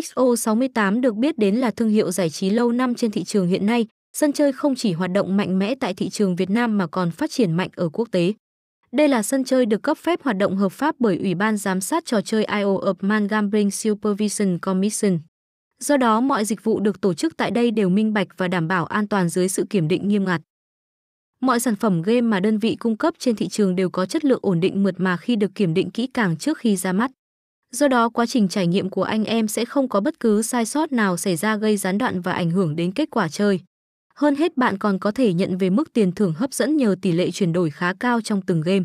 XO68 được biết đến là thương hiệu giải trí lâu năm trên thị trường hiện nay, sân chơi không chỉ hoạt động mạnh mẽ tại thị trường Việt Nam mà còn phát triển mạnh ở quốc tế. Đây là sân chơi được cấp phép hoạt động hợp pháp bởi Ủy ban giám sát trò chơi IO of Man Gambling Supervision Commission. Do đó mọi dịch vụ được tổ chức tại đây đều minh bạch và đảm bảo an toàn dưới sự kiểm định nghiêm ngặt. Mọi sản phẩm game mà đơn vị cung cấp trên thị trường đều có chất lượng ổn định mượt mà khi được kiểm định kỹ càng trước khi ra mắt. Do đó, quá trình trải nghiệm của anh em sẽ không có bất cứ sai sót nào xảy ra gây gián đoạn và ảnh hưởng đến kết quả chơi. Hơn hết, bạn còn có thể nhận về mức tiền thưởng hấp dẫn nhờ tỷ lệ chuyển đổi khá cao trong từng game.